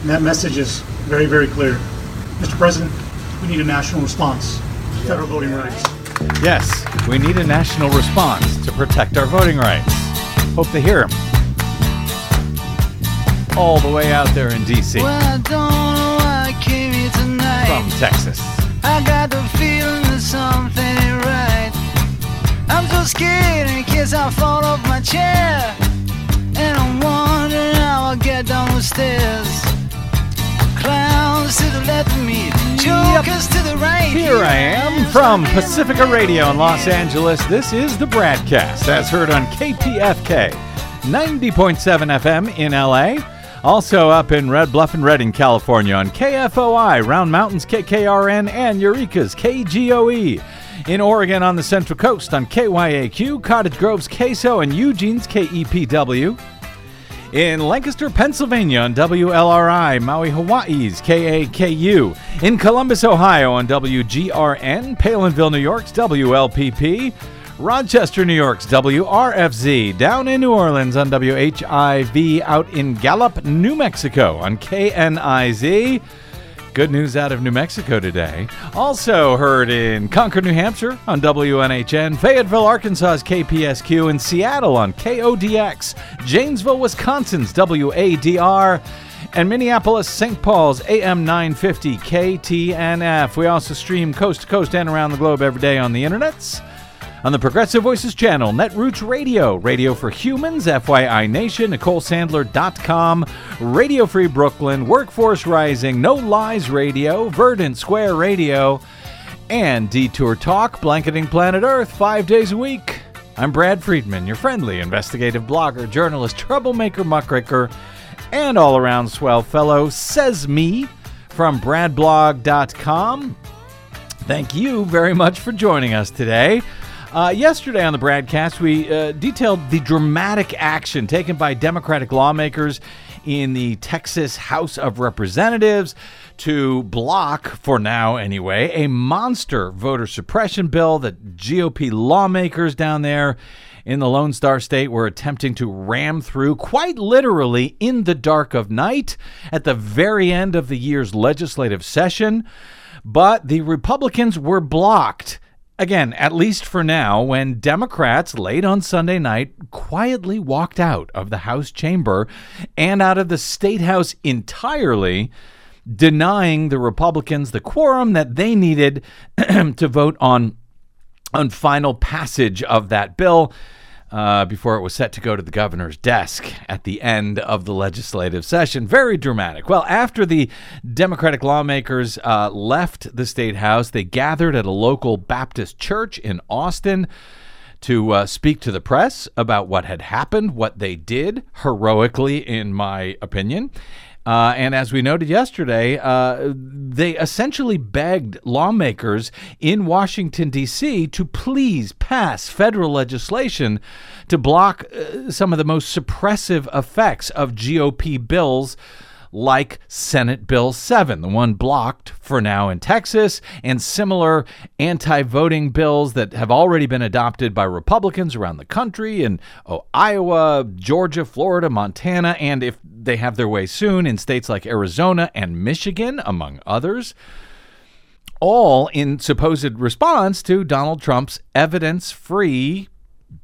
And that message is very, very clear. Mr. President, we need a national response to federal voting rights. Yes, we need a national response to protect our voting rights. Hope to hear him. All the way out there in D.C. Well, I don't know why I came here tonight. from Texas. I got the feeling that something ain't right. I'm so scared in case I fall off my chair. And I'm wondering how I'll get down the stairs. Clowns to the left of me, jokers to the right. Here I am from Pacifica Radio in Los Angeles. This is the BradCast as heard on KPFK 90.7 FM in LA. Also up in Red Bluff and Redding, California on KFOI, Round Mountains KKRN, and Eureka's KGOE. In Oregon on the Central Coast on KYAQ, Cottage Grove's KSO, and Eugene's KEPW. In Lancaster, Pennsylvania on WLRI, Maui, Hawaii's KAKU. In Columbus, Ohio on WGRN, Palenville, New York's WLPP. Rochester, New York's WRFZ. Down in New Orleans on WHIV. Out in Gallup, New Mexico on KNIZ. Good news out of New Mexico today. Also heard in Concord, New Hampshire on WNHN, Fayetteville, Arkansas's KPSQ, and Seattle on KODX, Janesville, Wisconsin's WADR, and Minneapolis, St. Paul's AM 950 KTNF. We also stream coast to coast and around the globe every day on the internets. On the Progressive Voices channel, Netroots Radio, Radio for Humans, FYI Nation, NicoleSandler.com, Radio Free Brooklyn, Workforce Rising, No Lies Radio, Verdant Square Radio, and Detour Talk, blanketing planet Earth five days a week. I'm Brad Friedman, your friendly investigative blogger, journalist, troublemaker, muckraker, and all around swell fellow, says me from bradblog.com. Thank you very much for joining us today. Uh, yesterday on the BradCast, we uh, detailed the dramatic action taken by Democratic lawmakers in the Texas House of Representatives to block, for now anyway, a monster voter suppression bill that GOP lawmakers down there in the Lone Star State were attempting to ram through quite literally in the dark of night at the very end of the year's legislative session. But the Republicans were blocked. Again, at least for now, when Democrats late on Sunday night quietly walked out of the House chamber and out of the State House entirely, denying the Republicans the quorum that they needed to vote on on final passage of that bill uh, before it was set to go to the governor's desk at the end of the legislative session. Very dramatic. Well, after the Democratic lawmakers uh, left the state house, they gathered at a local Baptist church in Austin to uh, speak to the press about what had happened, what they did heroically, in my opinion. Uh, and as we noted yesterday, uh, they essentially begged lawmakers in Washington, D.C. to please pass federal legislation to block uh, some of the most suppressive effects of GOP bills like Senate Bill 7, the one blocked for now in Texas, and similar anti voting bills that have already been adopted by Republicans around the country in oh, Iowa, Georgia, Florida, Montana, and if they have their way soon, in states like Arizona and Michigan, among others. All in supposed response to Donald Trump's evidence free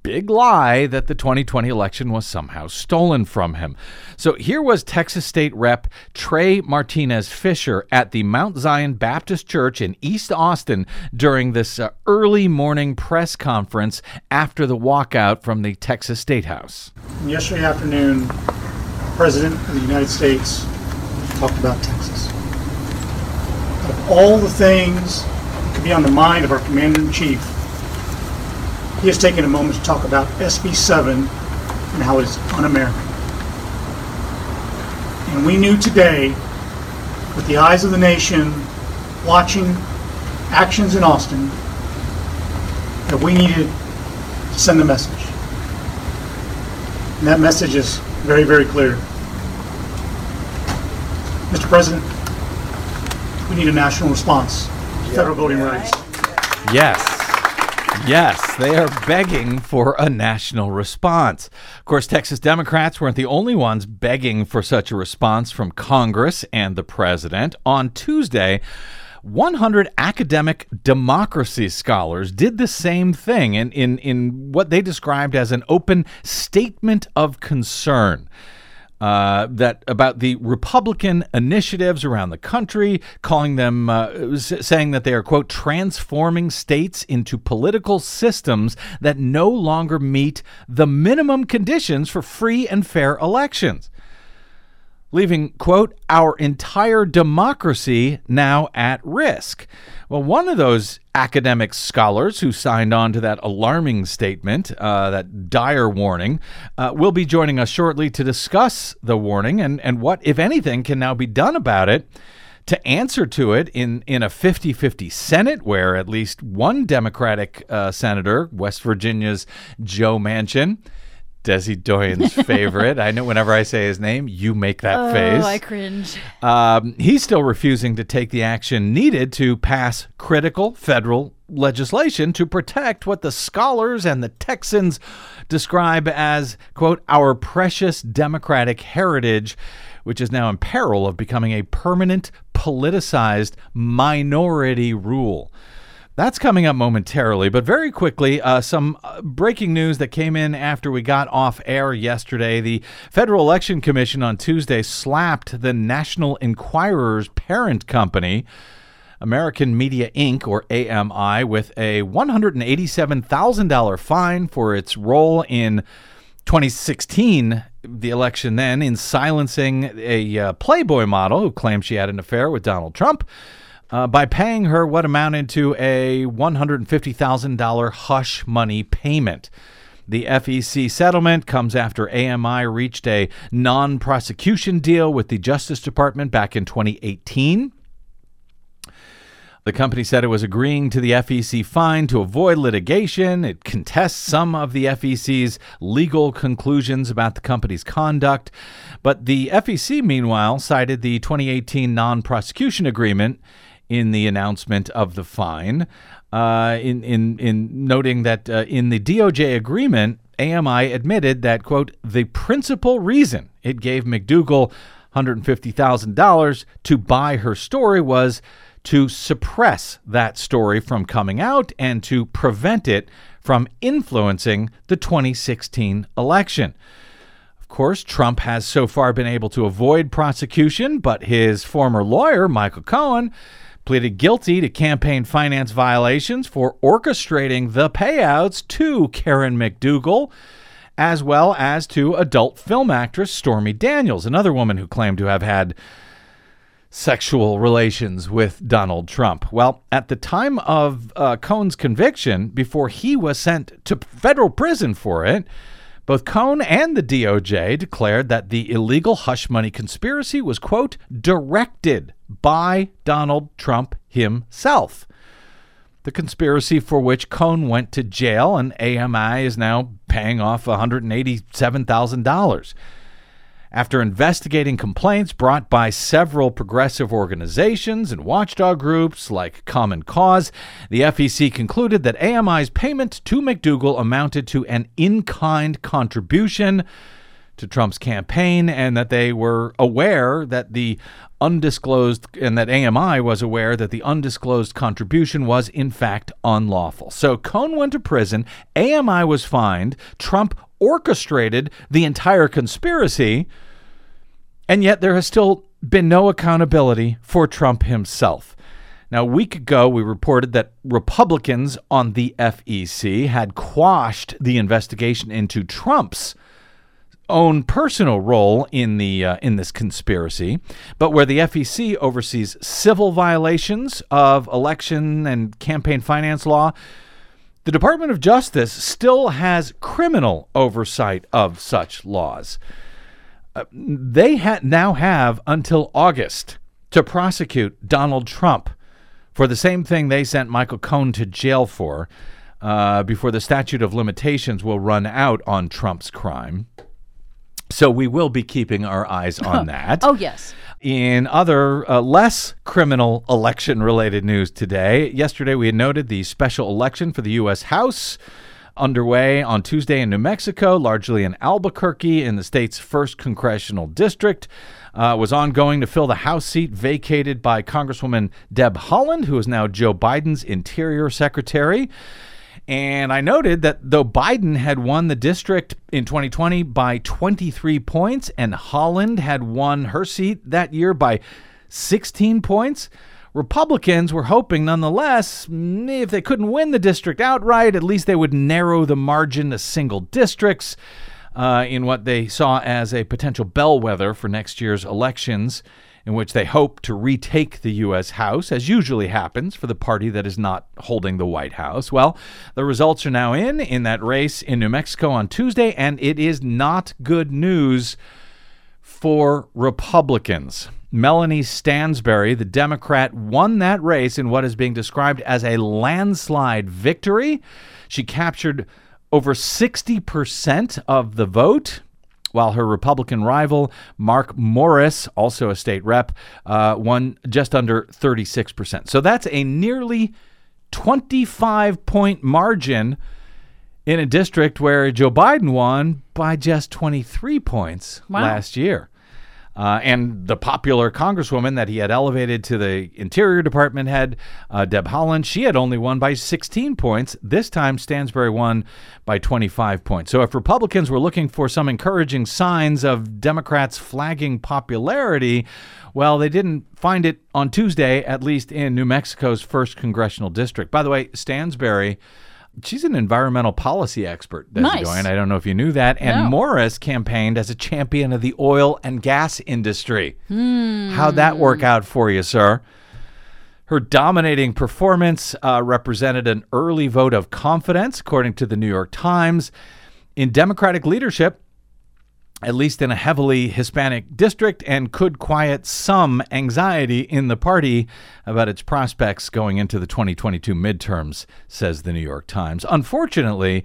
big lie that the 2020 election was somehow stolen from him. So here was Texas State Rep Trey Martinez Fischer at the Mount Zion Baptist Church in East Austin during this uh, early morning press conference after the walkout from the Texas State House. Yesterday afternoon, President of the United States talked about Texas. Of all the things that could be on the mind of our Commander in Chief, he has taken a moment to talk about SB 7 and how it is un American. And we knew today, with the eyes of the nation watching actions in Austin, that we needed to send a message. And that message is very, very clear. Mr. President, we need a national response to federal voting rights. Yes. Yes, they are begging for a national response. Of course, Texas Democrats weren't the only ones begging for such a response from Congress and the president. On Tuesday, 100 academic democracy scholars did the same thing in, in, in what they described as an open statement of concern uh, that about the Republican initiatives around the country, calling them, uh, saying that they are, quote, transforming states into political systems that no longer meet the minimum conditions for free and fair elections leaving, quote, our entire democracy now at risk. Well, one of those academic scholars who signed on to that alarming statement, uh, that dire warning, uh, will be joining us shortly to discuss the warning and, and what, if anything, can now be done about it. To answer to it in, in a 50 50 Senate, where at least one Democratic uh, senator, West Virginia's Joe Manchin, Desi Doyen's favorite. I know whenever I say his name, you make that oh, face. I cringe. Um, he's still refusing to take the action needed to pass critical federal legislation to protect what the scholars and the Texans describe as, quote, our precious democratic heritage, which is now in peril of becoming a permanent politicized minority rule. That's coming up momentarily, but very quickly, uh, some uh, breaking news that came in after we got off air yesterday. The Federal Election Commission on Tuesday slapped the National Enquirer's parent company. American Media Inc., or AMI, with a $187,000 fine for its role in 2016, the election then, in silencing a uh, Playboy model who claimed she had an affair with Donald Trump uh, by paying her what amounted to a $150,000 hush money payment. The FEC settlement comes after AMI reached a non prosecution deal with the Justice Department back in 2018. The company said it was agreeing to the FEC fine to avoid litigation. It contests some of the FEC's legal conclusions about the company's conduct. But the FEC, meanwhile, cited the 2018 non prosecution agreement in the announcement of the fine, uh, in, in, in noting that uh, in the DOJ agreement, AMI admitted that, quote, the principal reason it gave McDougal $150,000 to buy her story was to suppress that story from coming out and to prevent it from influencing the 2016 election. Of course, Trump has so far been able to avoid prosecution, but his former lawyer, Michael Cohen, pleaded guilty to campaign finance violations for orchestrating the payouts to Karen McDougal, as well as to adult film actress Stormy Daniels, another woman who claimed to have had sexual relations with Donald Trump. Well, at the time of uh, Cohen's conviction, before he was sent to federal prison for it, both Cohen and the DOJ declared that the illegal hush money conspiracy was, quote, directed by Donald Trump himself. The conspiracy for which Cohen went to jail and AMI is now paying off $187,000. After investigating complaints brought by several progressive organizations and watchdog groups like Common Cause, the FEC concluded that AMI's payment to McDougal amounted to an in kind contribution to Trump's campaign and that they were aware that the undisclosed and that AMI was aware that the undisclosed contribution was in fact unlawful. So Cohen went to prison, AMI was fined, Trump orchestrated the entire conspiracy, and yet there has still been no accountability for Trump himself. Now, a week ago, we reported that Republicans on the FEC had quashed the investigation into Trump's own personal role in the uh, in this conspiracy, but where the FEC oversees civil violations of election and campaign finance law, the Department of Justice still has criminal oversight of such laws. Uh, they ha- now have until August to prosecute Donald Trump for the same thing they sent Michael Cohen to jail for uh, before the statute of limitations will run out on Trump's crime. So we will be keeping our eyes on that. Oh, yes. In other uh, less criminal election related news today, yesterday we had noted the special election for the U.S. House underway on Tuesday in New Mexico, largely in Albuquerque in the state's first congressional district. Uh, was ongoing to fill the House seat vacated by Congresswoman Deb Haaland, who is now Joe Biden's Interior Secretary. And I noted that though Biden had won the district in 2020 by 23 points and Haaland had won her seat that year by 16 points, Republicans were hoping nonetheless, if they couldn't win the district outright, at least they would narrow the margin to single districts uh, in what they saw as a potential bellwether for next year's elections, in which they hope to retake the U.S. House, as usually happens for the party that is not holding the White House. Well, the results are now in in that race in New Mexico on Tuesday, and it is not good news for Republicans. Melanie Stansbury, the Democrat, won that race in what is being described as a landslide victory. She captured over 60% of the vote, while her Republican rival, Mark Moores, also a state rep, uh, won just under 36%. So that's a nearly 25 point margin in a district where Joe Biden won by just 23 points Wow. last year. Uh, and the popular congresswoman that he had elevated to the Interior Department head, uh, Deb Haaland, she had only won by 16 points. This time, Stansbury won by 25 points. So, if Republicans were looking for some encouraging signs of Democrats' flagging popularity, well, they didn't find it on Tuesday, at least in New Mexico's first congressional district. By the way, Stansbury. She's an environmental policy expert, Desi Nice. Doyen. I don't know if you knew that. And No. Moores campaigned as a champion of the oil and gas industry. How'd that work out for you, sir? Her dominating performance uh, represented an early vote of confidence, according to the New York Times. In Democratic leadership, at least in a heavily Hispanic district, and could quiet some anxiety in the party about its prospects going into the 2022 midterms, says the New York Times. Unfortunately,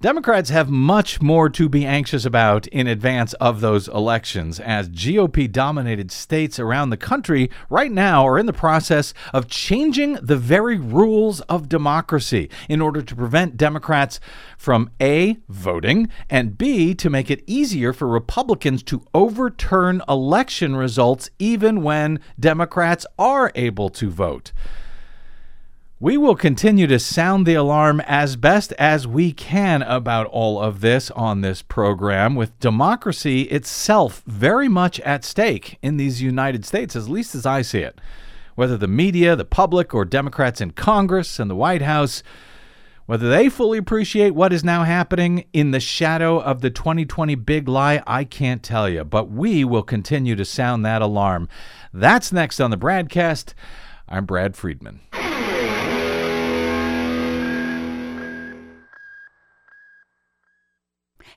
Democrats have much more to be anxious about in advance of those elections, as GOP dominated states around the country right now are in the process of changing the very rules of democracy in order to prevent Democrats from A, voting, and B, to make it easier for Republicans to overturn election results even when Democrats are able to vote. We will continue to sound the alarm as best as we can about all of this on this program, with democracy itself very much at stake in these United States, at least as I see it. Whether the media, the public, or Democrats in Congress and the White House, whether they fully appreciate what is now happening in the shadow of the 2020 big lie, I can't tell you, but we will continue to sound that alarm. That's next on the BradCast. I'm Brad Friedman.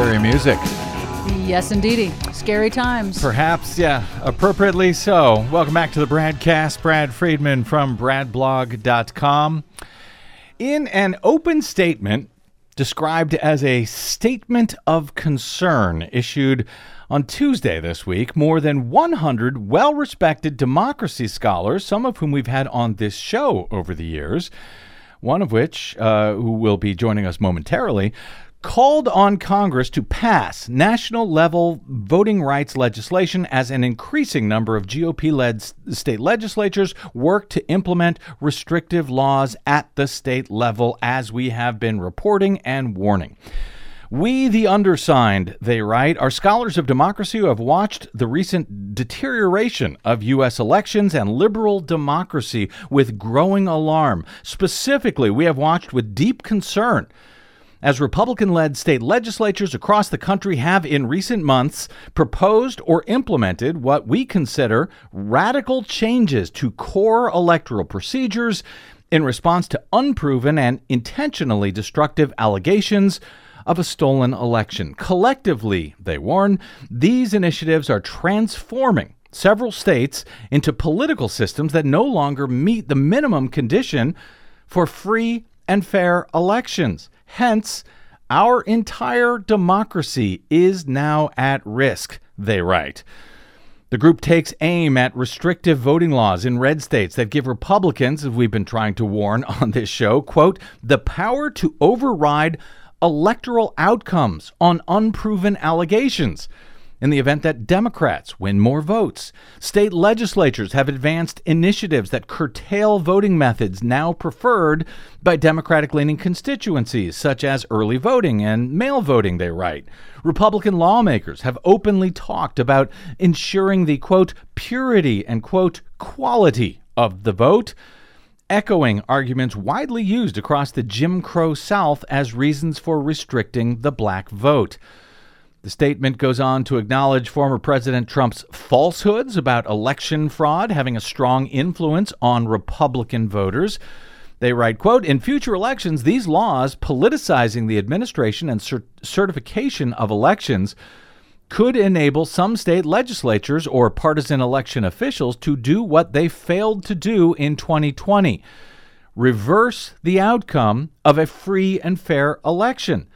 Scary music. Yes, indeedy. Scary times. Perhaps, yeah, appropriately so. Welcome back to the BradCast. Brad Friedman from bradblog.com. In an open statement described as a statement of concern issued on Tuesday this week, more than 100 well respected democracy scholars, some of whom we've had on this show over the years, one of which, uh, who will be joining us momentarily, called on Congress to pass national level voting rights legislation as an increasing number of GOP led state legislatures work to implement restrictive laws at the state level, as we have been reporting and warning. We, the undersigned, they write, are scholars of democracy who have watched the recent deterioration of U.S. elections and liberal democracy with growing alarm. Specifically, we have watched with deep concern as Republican led state legislatures across the country have in recent months proposed or implemented what we consider radical changes to core electoral procedures in response to unproven and intentionally destructive allegations of a stolen election. Collectively, they warn, these initiatives are transforming several states into political systems that no longer meet the minimum condition for free and fair elections. Hence, our entire democracy is now at risk, they write. The group takes aim at restrictive voting laws in red states that give Republicans, as we've been trying to warn on this show, quote, the power to override electoral outcomes on unproven allegations in the event that Democrats win more votes. State legislatures have advanced initiatives that curtail voting methods now preferred by Democratic leaning constituencies, such as early voting and mail voting, they write. Republican lawmakers have openly talked about ensuring the quote, purity and quote, quality of the vote echoing arguments widely used across the Jim Crow South as reasons for restricting the black vote. The statement goes on to acknowledge former President Trump's falsehoods about election fraud having a strong influence on Republican voters. They write, quote, in future elections, these laws politicizing the administration and cert- certification of elections could enable some state legislatures or partisan election officials to do what they failed to do in 2020 reverse the outcome of a free and fair election.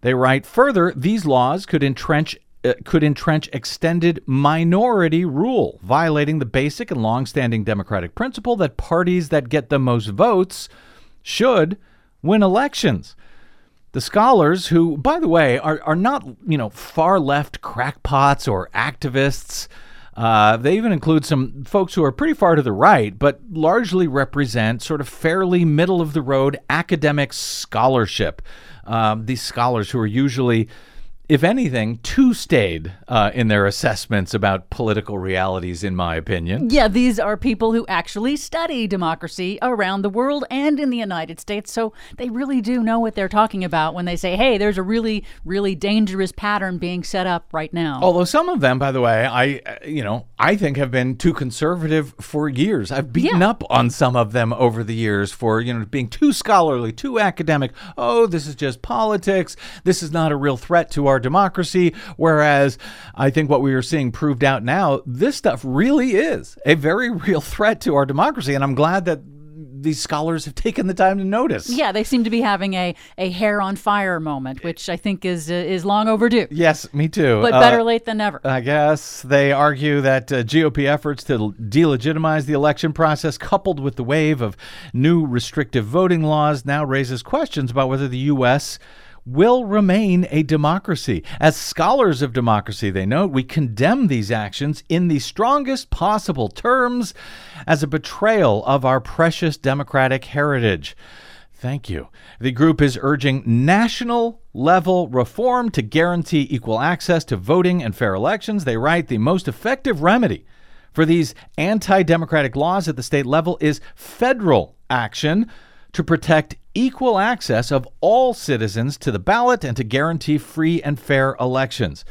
They write further, these laws could entrench uh, could entrench extended minority rule, violating the basic and long-standing democratic principle that parties that get the most votes should win elections. The scholars, who, by the way, are, are not, you know, far left crackpots or activists, uh, they even include some folks who are pretty far to the right, but largely represent sort of fairly middle of the road academic scholarship. Um, these scholars who are usually if anything, too staid uh, in their assessments about political realities, in my opinion. Yeah, these are people who actually study democracy around the world and in the United States, so they really do know what they're talking about when they say, hey, there's a really, really dangerous pattern being set up right now. Although some of them, by the way, I, you know, I think have been too conservative for years. I've beaten Yeah. up on some of them over the years for, you know, being too scholarly, too academic. Oh, this is just politics. This is not a real threat to our democracy. Whereas I think what we are seeing proved out now, this stuff really is a very real threat to our democracy. And I'm glad that these scholars have taken the time to notice. Yeah, they seem to be having a, a hair on fire moment, which I think is uh, is long overdue. Yes, me too. But Uh, better late than never. I guess they argue that uh, GOP efforts to delegitimize the election process, coupled with the wave of new restrictive voting laws, now raises questions about whether the U.S. will remain a democracy. As scholars of democracy, they note, we condemn these actions in the strongest possible terms as a betrayal of our precious democratic heritage. Thank you. The group is urging national level reform to guarantee equal access to voting and fair elections. They write the most effective remedy for these anti democratic laws at the state level is federal action to protect equal access of all citizens to the ballot and to guarantee free and fair elections.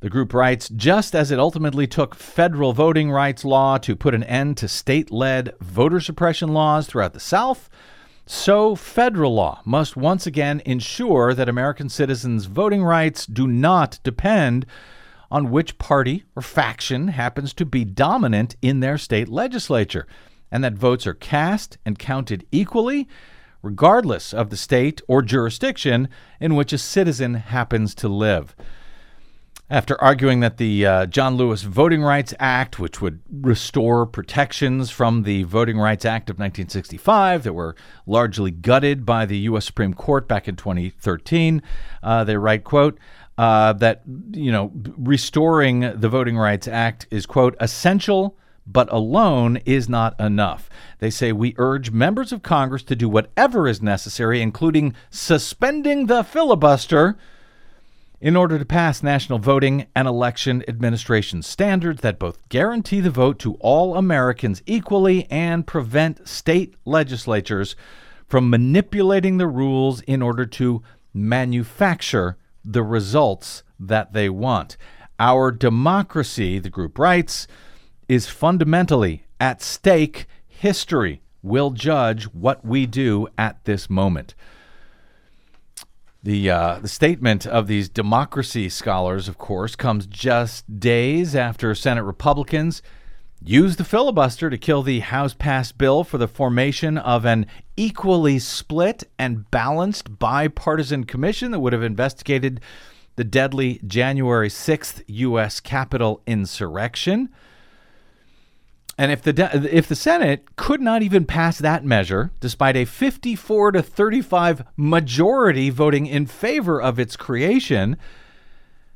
The group writes just as it ultimately took federal voting rights law to put an end to state led voter suppression laws throughout the South, so federal law must once again ensure that American citizens' voting rights do not depend on which party or faction happens to be dominant in their state legislature, and that votes are cast and counted equally, regardless of the state or jurisdiction in which a citizen happens to live. After arguing that the uh, John Lewis Voting Rights Act, which would restore protections from the Voting Rights Act of 1965 that were largely gutted by the U.S. Supreme Court back in 2013, uh, they write, quote, uh, that, you know, restoring the Voting Rights Act is, quote, essential but alone is not enough. They say we urge members of Congress to do whatever is necessary, including suspending the filibuster, in order to pass national voting and election administration standards that both guarantee the vote to all Americans equally and prevent state legislatures from manipulating the rules in order to manufacture the results that they want. Our democracy, the group writes, is fundamentally at stake. History will judge what we do at this moment. The, uh, the statement of these democracy scholars, of course, comes just days after Senate Republicans used the filibuster to kill the House passed bill for the formation of an equally split and balanced bipartisan commission that would have investigated the deadly January 6th U.S. Capitol insurrection. And if the if the Senate could not even pass that measure, despite a 54 to 35 majority voting in favor of its creation,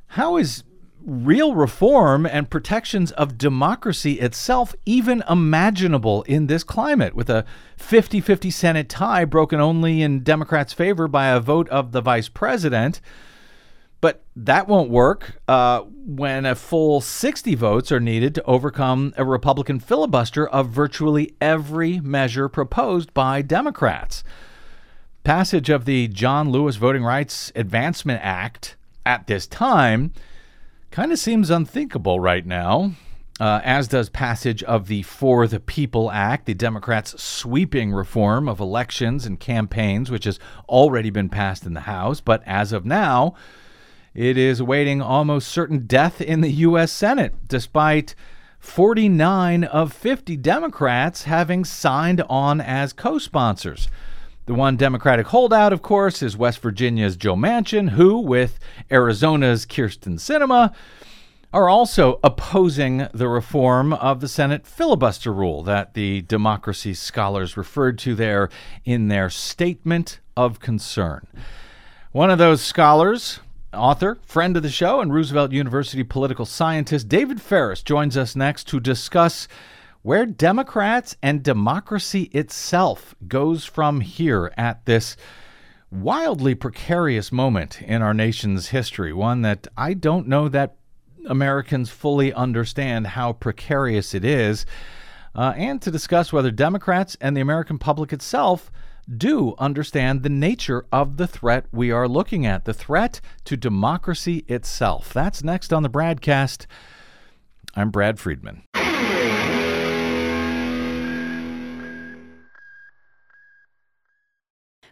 how is real reform and protections of democracy itself even imaginable in this climate with a 50-50 Senate tie broken only in Democrats' favor by a vote of the vice president? But that won't work uh, when a full 60 votes are needed to overcome a Republican filibuster of virtually every measure proposed by Democrats. Passage of the John Lewis Voting Rights Advancement Act at this time kind of seems unthinkable right now. Uh, as does passage of the For the People Act, the Democrats' sweeping reform of elections and campaigns, which has already been passed in the House, but as of now, it is awaiting almost certain death in the U.S. Senate, despite 49 of 50 Democrats having signed on as co sponsors. The one Democratic holdout, of course, is West Virginia's Joe Manchin, who, with Arizona's Kyrsten Sinema, are also opposing the reform of the Senate filibuster rule that the democracy scholars referred to there in their statement of concern. One of those scholars, author, friend of the show, and Roosevelt University political scientist David Faris joins us next to discuss where Democrats and democracy itself goes from here at this wildly precarious moment in our nation's history, one that I don't know that Americans fully understand how precarious it is, uh, and to discuss whether Democrats and the American public itself do understand the nature of the threat we are looking at, the threat to democracy itself. That's next on the BradCast. I'm Brad Friedman.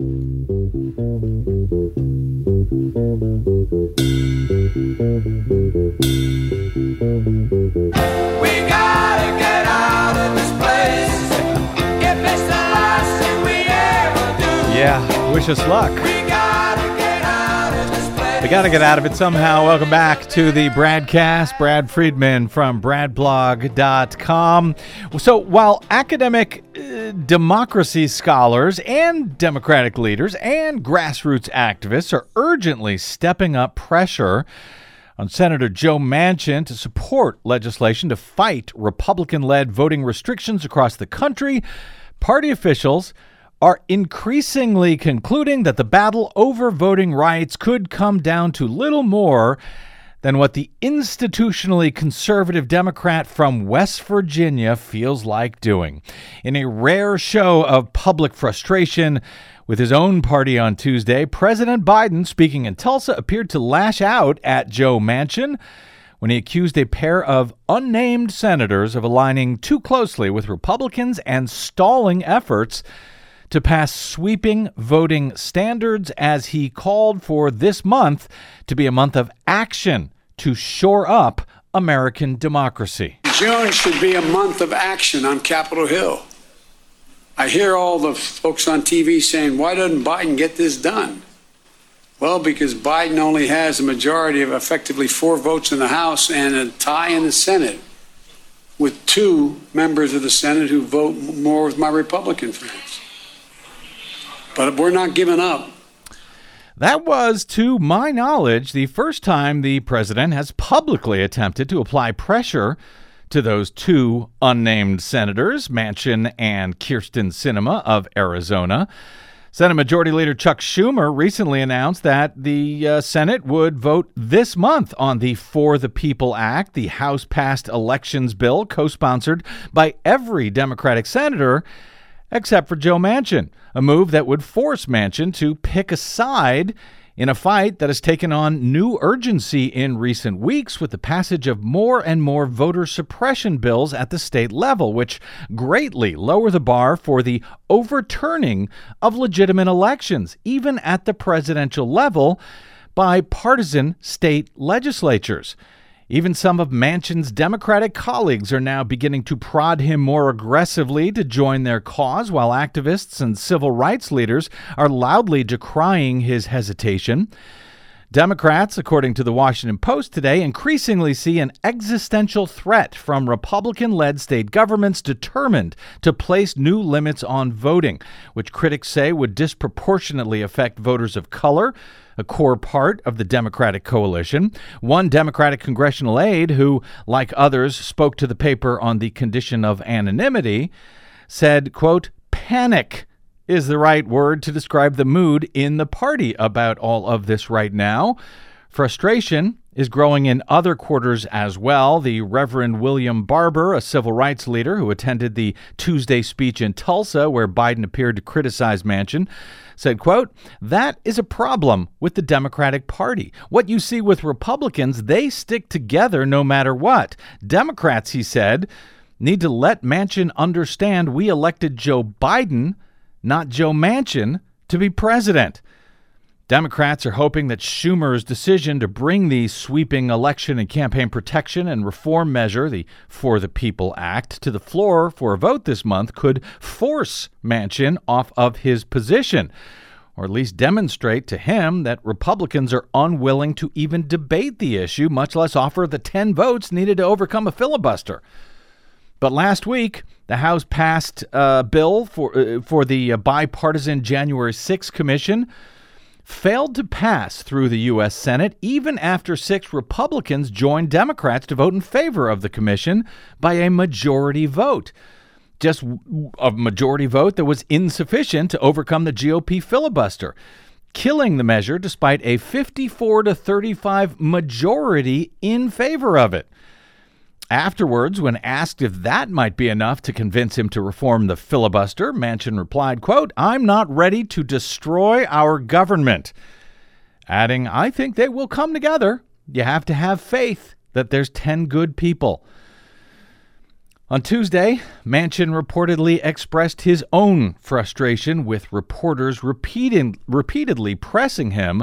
Yeah, wish us luck. We gotta get out of it somehow. Welcome back to the BradCast. Brad Friedman from BradBlog.com. So while academic uh, democracy scholars and Democratic leaders and grassroots activists are urgently stepping up pressure on Senator Joe Manchin to support legislation to fight Republican led voting restrictions across the country, party officials are increasingly concluding that the battle over voting rights could come down to little more than what the institutionally conservative Democrat from West Virginia feels like doing. In a rare show of public frustration with his own party on Tuesday, President Biden, speaking in Tulsa, appeared to lash out at Joe Manchin when he accused a pair of unnamed senators of aligning too closely with Republicans and stalling efforts to pass sweeping voting standards as he called for this month to be a month of action to shore up American democracy. June should be a month of action on Capitol Hill. I hear all the folks on TV saying, why doesn't Biden get this done? Well, because Biden only has a majority of effectively four votes in the House and a tie in the Senate with two members of the Senate who vote more with my Republican friends. But we're not giving up. That was, to my knowledge, the first time the president has publicly attempted to apply pressure to those two unnamed senators, Manchin and Kyrsten Sinema of Arizona. Senate Majority Leader Chuck Schumer recently announced that the uh, Senate would vote this month on the For the People Act, the House passed elections bill co sponsored by every Democratic senator except for Joe Manchin, a move that would force Manchin to pick a side in a fight that has taken on new urgency in recent weeks with the passage of more and more voter suppression bills at the state level, which greatly lower the bar for the overturning of legitimate elections, even at the presidential level, by partisan state legislatures. Even some of Manchin's Democratic colleagues are now beginning to prod him more aggressively to join their cause, while activists and civil rights leaders are loudly decrying his hesitation. Democrats, according to the Washington Post today, increasingly see an existential threat from Republican led state governments determined to place new limits on voting, which critics say would disproportionately affect voters of color, a core part of the Democratic coalition. One Democratic congressional aide, who, like others, spoke to the paper on the condition of anonymity, said, quote, panic is the right word to describe the mood in the party about all of this right now. Frustration is growing in other quarters as well. The Reverend William Barber, a civil rights leader who attended the Tuesday speech in Tulsa where Biden appeared to criticize Manchin, said, quote, "That is a problem with the Democratic Party. What you see with Republicans, they stick together no matter what. Democrats, he said, need to let Manchin understand we elected Joe Biden not Joe Manchin, to be president. Democrats are hoping that Schumer's decision to bring the sweeping election and campaign protection and reform measure, the For the People Act, to the floor for a vote this month could force Manchin off of his position, or at least demonstrate to him that Republicans are unwilling to even debate the issue, much less offer the 10 votes needed to overcome a filibuster. But last week, the House passed a bill for uh, for the bipartisan January 6 commission failed to pass through the U.S. Senate even after six Republicans joined Democrats to vote in favor of the commission by a majority vote. Just a majority vote that was insufficient to overcome the GOP filibuster, killing the measure despite a 54 to 35 majority in favor of it. Afterwards, when asked if that might be enough to convince him to reform the filibuster, Manchin replied, quote, I'm not ready to destroy our government. Adding, I think they will come together. You have to have faith that there's 10 good people. On Tuesday, Manchin reportedly expressed his own frustration with reporters repeatedly pressing him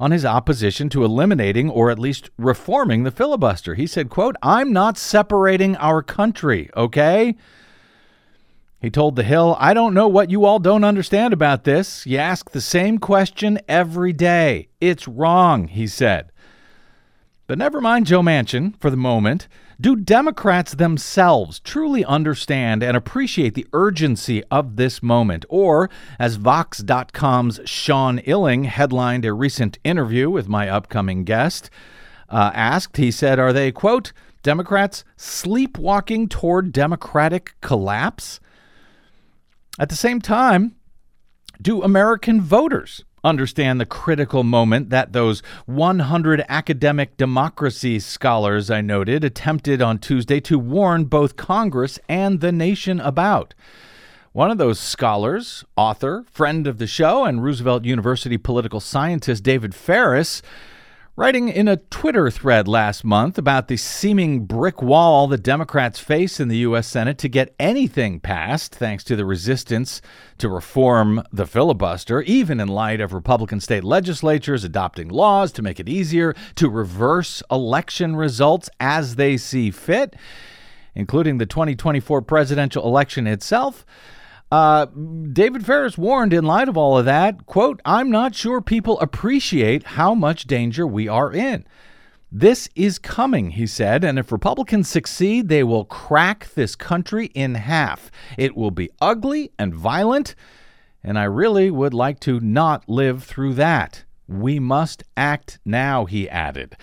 on his opposition to eliminating or at least reforming the filibuster. He said, quote, I'm not separating our country, okay? He told The Hill, I don't know what you all don't understand about this. You ask the same question every day. It's wrong, he said. But never mind Joe Manchin for the moment. Do Democrats themselves truly understand and appreciate the urgency of this moment? Or, as Vox.com's Sean Illing headlined a recent interview with my upcoming guest, uh, asked, he said, Are they, quote, Democrats sleepwalking toward democratic collapse? At the same time, do American voters understand the critical moment that those 100 academic democracy scholars I noted attempted on Tuesday to warn both Congress and the nation about. One of those scholars, author, friend of the show, and Roosevelt University political scientist David Faris Writing in a Twitter thread last month about the seeming brick wall the Democrats face in the U.S. Senate to get anything passed, thanks to the resistance to reform the filibuster, even in light of Republican state legislatures adopting laws to make it easier to reverse election results as they see fit, including the 2024 presidential election itself. Uh, David Faris warned in light of all of that, quote, I'm not sure people appreciate how much danger we are in. This is coming, he said, and if Republicans succeed, they will crack this country in half. It will be ugly and violent, and I really would like to not live through that. We must act now, he added.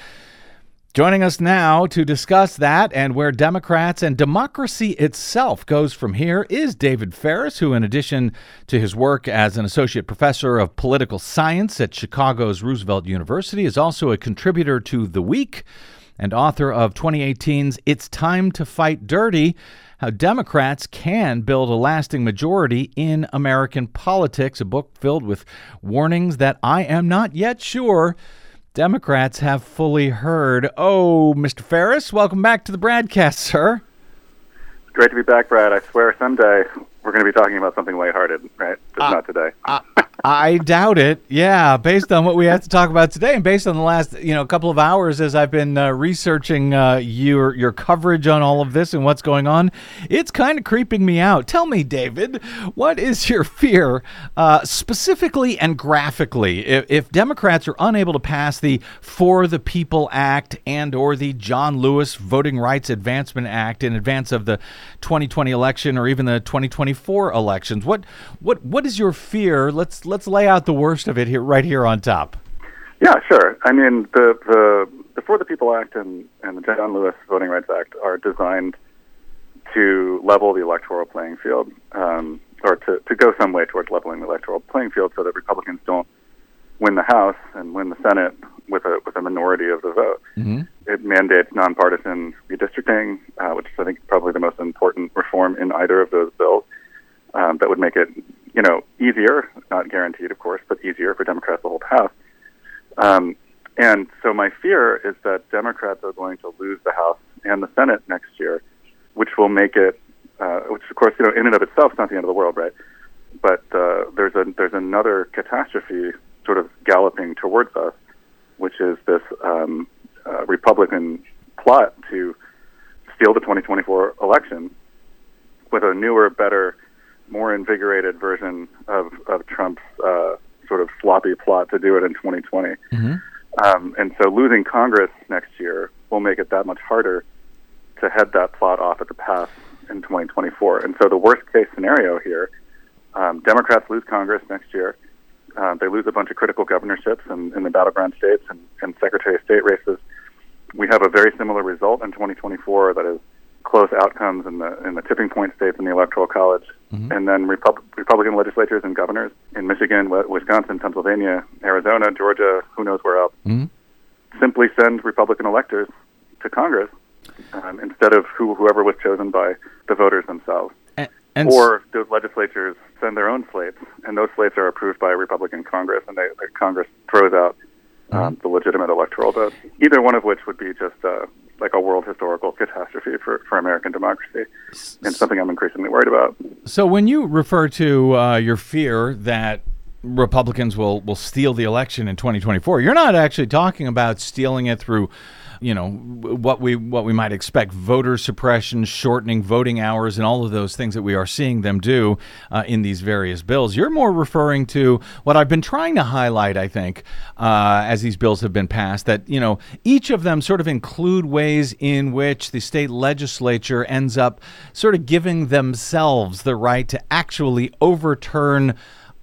Joining us now to discuss that and where Democrats and democracy itself goes from here is David Faris, who, in addition to his work as an associate professor of political science at Chicago's Roosevelt University, is also a contributor to The Week and author of 2018's It's Time to Fight Dirty How Democrats Can Build a Lasting Majority in American Politics, a book filled with warnings that I am not yet sure Democrats have fully heard. Oh, Mr. Faris, welcome back to the broadcast, sir. It's great to be back, Brad. I swear someday we're going to be talking about something lighthearted, right? Just Uh, not today. I doubt it. Yeah, based on what we have to talk about today, and based on the last you know couple of hours as I've been uh, researching uh, your your coverage on all of this and what's going on, it's kind of creeping me out. Tell me, David, what is your fear uh, specifically and graphically if, if Democrats are unable to pass the For the People Act and or the John Lewis Voting Rights Advancement Act in advance of the 2020 election or even the 2024 elections? What what what is your fear? Let's let's lay out the worst of it here right here on top. Yeah, sure. I mean, the the the For the People Act and and the John Lewis Voting Rights Act are designed to level the electoral playing field, um, or to to go some way towards leveling the electoral playing field, so that Republicans don't win the House and win the Senate with a with a minority of the vote. It mandates nonpartisan redistricting, uh, which is, I think, is probably the most important reform in either of those bills. Um, that would make it, you know, easier, not guaranteed, of course, but easier for Democrats to hold the House. Um, and so my fear is that Democrats are going to lose the House and the Senate next year, which will make it, uh, which of course, you know, in and of itself is not the end of the world, right? But uh, there's a there's another catastrophe sort of galloping towards us, which is this um, uh, Republican plot to steal the 2024 election with a newer, better, more invigorated version of of Trump's uh, sort of sloppy plot to do it in 2020. Um, and so losing Congress next year will make it that much harder to head that plot off at the pass in 2024. And so the worst case scenario here, um, Democrats lose Congress next year. Uh, they lose a bunch of critical governorships in, in the battleground states and, and Secretary of State races. We have a very similar result in 2024 that is close outcomes in the in the tipping point states in the electoral college, and then Repub- Republican legislatures and governors in Michigan, Wi- Wisconsin, Pennsylvania, Arizona, Georgia, who knows where else, simply send Republican electors to Congress um, instead of who, whoever was chosen by the voters themselves. And, and Or those legislatures send their own slates, and those slates are approved by a Republican Congress, and they, the Congress throws out um, the legitimate electoral votes. Either one of which would be just uh, like a world historical catastrophe for, for American democracy, and something I'm increasingly worried about. So when you refer to uh, your fear that Republicans will will steal the election in 2024, you're not actually talking about stealing it through, you know, what we what we might expect voter suppression, shortening voting hours, and all of those things that we are seeing them do uh, in these various bills. You're more referring to what I've been trying to highlight, I think, uh, as these bills have been passed, that you know each of them sort of include ways in which the state legislature ends up sort of giving themselves the right to actually overturn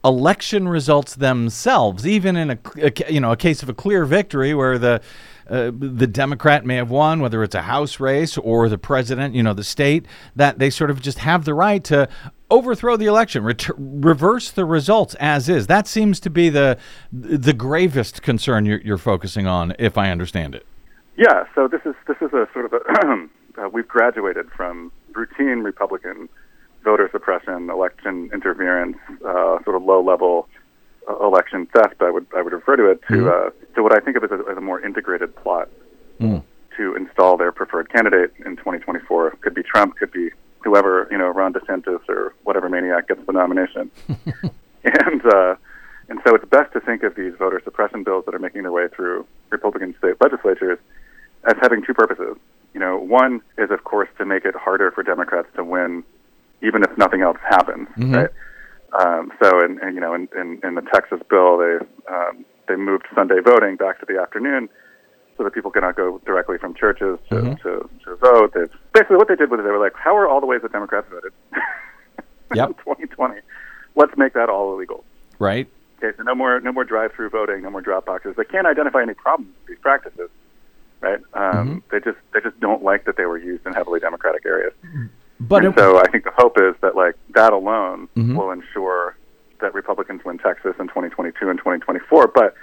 election results themselves, even in a, a you know a case of a clear victory where the uh, the Democrat may have won, whether it's a House race or the president, you know, the state, that they sort of just have the right to overthrow the election, ret- reverse the results as is. That seems to be the the gravest concern you're, you're focusing on, if I understand it. Yeah, so this is this is a sort of a uh, we've graduated from routine Republican voter suppression, election interference, uh, sort of low level election theft. I would I would refer to it to uh, to what I think of as a, as a more integrated plot to install their preferred candidate in 2024. Could be Trump, could be whoever you know, Ron DeSantis or whatever maniac gets the nomination. and uh, and so it's best to think of these voter suppression bills that are making their way through Republican state legislatures as having two purposes. You know, one is of course to make it harder for Democrats to win, even if nothing else happens, right? Um, so, in, in you know, in, in, in the Texas bill, they um, they moved Sunday voting back to the afternoon, so that people cannot go directly from churches to, to, to vote. They, basically, what they did was they were like, "How are all the ways that Democrats voted Yep. in 2020? Let's make that all illegal." Right? authentication, no more no more drive-through voting, no more drop boxes. They can't identify any problems with these practices, right? Um, They just they just don't like that they were used in heavily democratic areas. But it- so I think the hope is that like that alone will ensure that Republicans win Texas in 2022 and 2024. But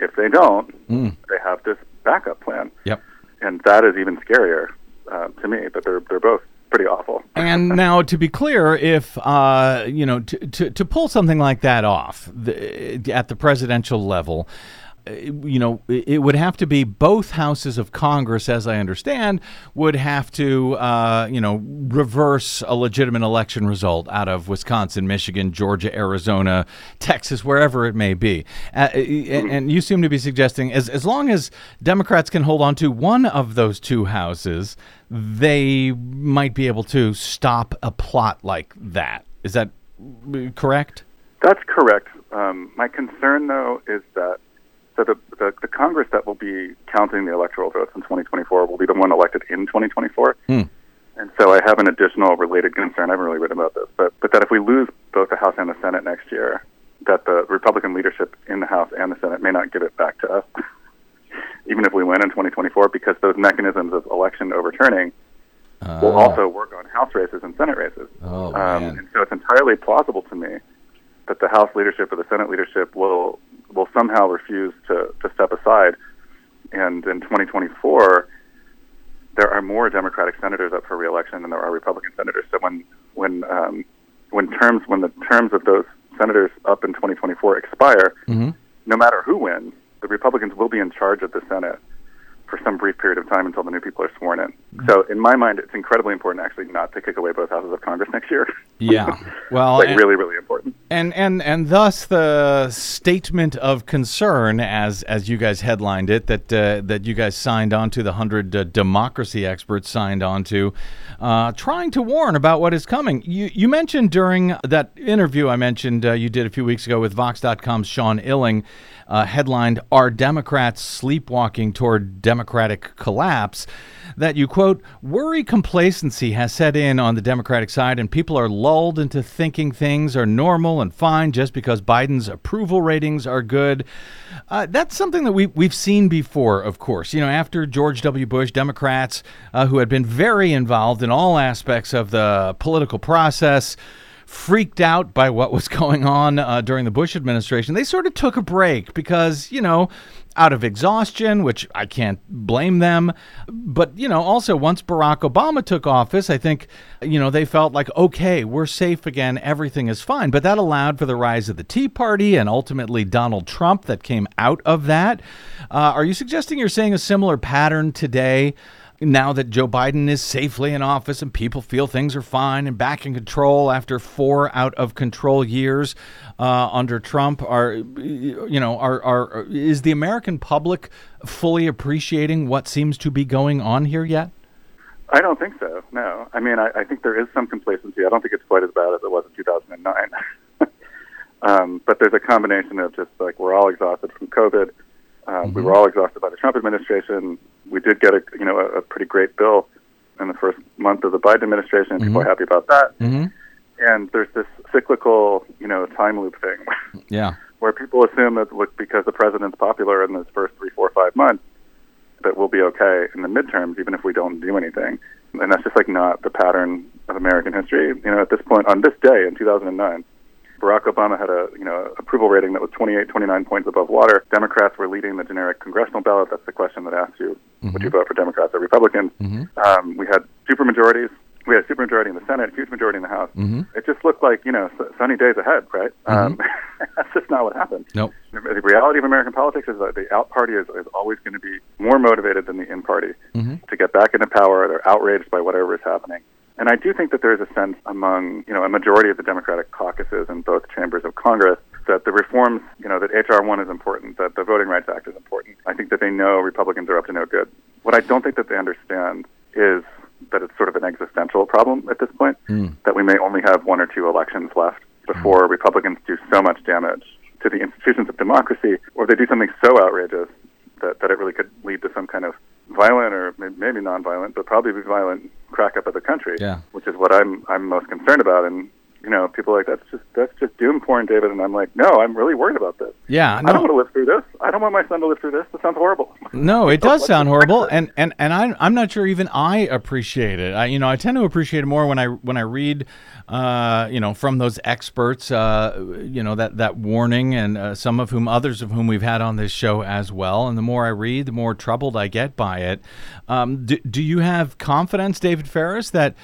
if they don't, they have this backup plan, Yep. and that is even scarier uh, to me. But they're they're both pretty awful. And now, to be clear, if uh, you know, to, to to pull something like that off the, at the presidential level, you know, it would have to be both houses of Congress, as I understand, would have to, uh, you know, reverse a legitimate election result out of Wisconsin, Michigan, Georgia, Arizona, Texas, wherever it may be. Uh, and, and you seem to be suggesting, as as long as Democrats can hold on to one of those two houses, they might be able to stop a plot like that. Is that uh, correct? That's correct. Um, my concern, though, is that so the, the the Congress that will be counting the electoral votes in 2024 will be the one elected in 2024. And so I have an additional related concern. I haven't really written about this, but but that if we lose both the House and the Senate next year, that the Republican leadership in the House and the Senate may not give it back to us, even if we win in 2024, because those mechanisms of election overturning will also work on House races and Senate races. Oh, um, man. and so it's entirely plausible to me that the House leadership or the Senate leadership will will somehow refuse to, to step aside. And in 2024, there are more Democratic senators up for reelection than there are Republican senators. So when when um, when terms when the terms of those senators up in 2024 expire, no matter who wins, the Republicans will be in charge of the Senate for some brief period of time until the new people are sworn in. So in my mind, it's incredibly important actually not to kick away both houses of Congress next year. Yeah. Well, like and- really, really important. And and and thus the statement of concern, as as you guys headlined it, that uh, that you guys signed on to, the hundred uh, democracy experts signed on to, uh, trying to warn about what is coming. You you mentioned during that interview I mentioned uh, you did a few weeks ago with Vox.com's Sean Illing, uh, headlined "Are Democrats Sleepwalking Toward Democratic Collapse?" that you quote worry complacency has set in on the democratic side and people are lulled into thinking things are normal and fine just because biden's approval ratings are good. Uh, that's something that we, we've seen before of course. You know after george w. Bush democrats uh, who had been very involved in all aspects of the political process freaked out by what was going on uh, during the Bush administration, they sort of took a break because, you know, out of exhaustion, which I can't blame them. But, you know, also once Barack Obama took office, I think, you know, they felt like, okay, we're safe again, everything is fine. But that allowed for the rise of the Tea Party and ultimately Donald Trump that came out of that. Uh, are you suggesting you're seeing a similar pattern today? Now that Joe Biden is safely in office and people feel things are fine and back in control after four out of control years uh, under Trump, are you know are, are is the American public fully appreciating what seems to be going on here yet? I don't think so. No, I mean, I, I think there is some complacency. I don't think it's quite as bad as it was in 2009. um, but there's a combination of just like we're all exhausted from COVID. Um, We were all exhausted by the Trump administration. We did get a you know a, a pretty great bill in the first month of the Biden administration. and People are happy about that. Mm-hmm. And there's this cyclical you know time loop thing Yeah. where people assume that look because the president's popular in those first three, four, five months, that we'll be okay in the midterms, even if we don't do anything. And that's just like not the pattern of American history. You know, at this point, on this day in 2009, Barack Obama had a you know approval rating that was 28, 29 points above water. Democrats were leading the generic congressional ballot. That's the question that asks you would mm-hmm. you vote for Democrats or Republicans. Mm-hmm. Um, we had super majorities. We had a super majority in the Senate, huge majority in the House. Mm-hmm. It just looked like you know sunny days ahead, right? Um, that's just not what happened. Nope. The the reality of American politics is that the out party is, is always going to be more motivated than the in party to get back into power. They're outraged by whatever is happening. And I do think that there is a sense among, you know, a majority of the Democratic caucuses in both chambers of Congress that the reforms, you know, that H.R. 1 is important, that the Voting Rights Act is important. I think that they know Republicans are up to no good. What I don't think that they understand is that it's sort of an existential problem at this point, hmm. that we may only have one or two elections left before Republicans do so much damage to the institutions of democracy, or they do something so outrageous that, that it really could lead to some kind of violent or may- maybe nonviolent, but probably be violent crack up of the country, Yeah. which is what I'm I'm most concerned about. And you know, people are like that's just that's just doom porn, David. And I'm like, no, I'm really worried about this. Yeah, I don't want to live through this. I don't want my son to live through this. This sounds horrible. no, it does sound horrible, and and and I'm I'm not sure even I appreciate it. I, you know, I tend to appreciate it more when I when I read, uh, you know, from those experts, uh, you know, that that warning, and uh, some of whom others of whom we've had on this show as well. And the more I read, the more troubled I get by it. Um, do, do you have confidence, David Faris, that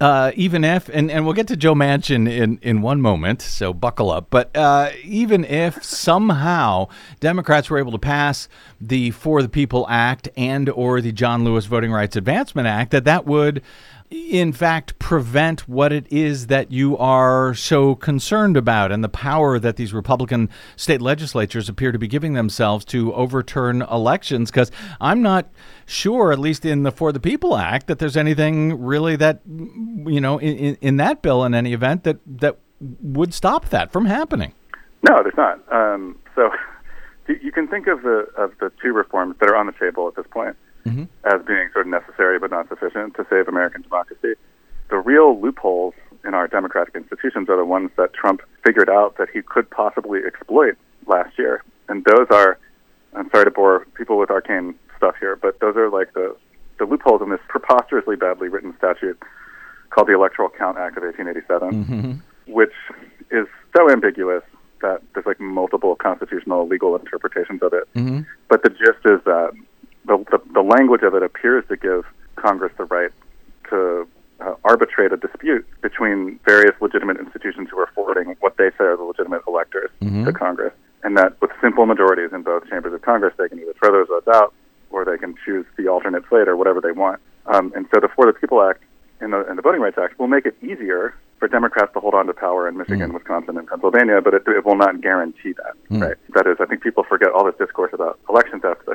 uh, even if, and, and we'll get to Joe Manchin in, in one moment, so buckle up. But uh, even if somehow Democrats were able to pass the For the People Act and or the John Lewis Voting Rights Advancement Act, that that would in fact prevent what it is that you are so concerned about and the power that these Republican state legislatures appear to be giving themselves to overturn elections because I'm not sure at least in the For the People Act that there's anything really that you know in, in, that bill in any event that that would stop that from happening. No, there's not. Um, so you can think of the of the two reforms that are on the table at this point as being sort of necessary but not sufficient to save American democracy. The real loopholes in our democratic institutions are the ones that Trump figured out that he could possibly exploit last year, and those are. I'm sorry to bore people with arcane stuff here, but those are like the the loopholes in this preposterously badly written statute called the Electoral Count Act of 1887 which is so ambiguous that there's like multiple constitutional legal interpretations of it. Mm-hmm. But the gist is that the, the, the language of it appears to give Congress the right to uh, arbitrate a dispute between various legitimate institutions who are forwarding what they say are the legitimate electors to Congress. And that with simple majorities in both chambers of Congress, they can either throw those votes out or they can choose the alternate slate or whatever they want. Um, and so the For the People Act and the, and the Voting Rights Act will make it easier for Democrats to hold on to power in Michigan, Wisconsin, and Pennsylvania, but it, it will not guarantee that. Right? That is, I think people forget all this discourse about election theft.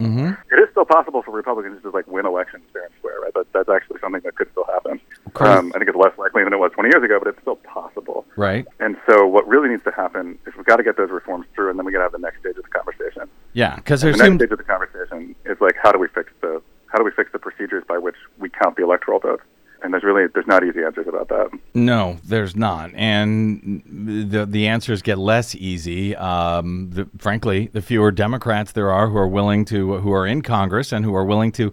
It is still possible for Republicans to like win elections fair and square, right? That, that's actually something that could still happen. Um, I think it's less likely than it was 20 years ago, but it's still possible. Right. And so, what really needs to happen is we've got to get those reforms through, and then we got to have the next stage of the conversation. Yeah, because The next stage of the conversation is like, how do we fix the how do we fix the procedures by which we count the electoral votes? And there's really there's not easy answers about that. No, there's not, and the the answers get less easy. Um, the, frankly, the fewer Democrats there are who are willing to, who are in Congress and who are willing to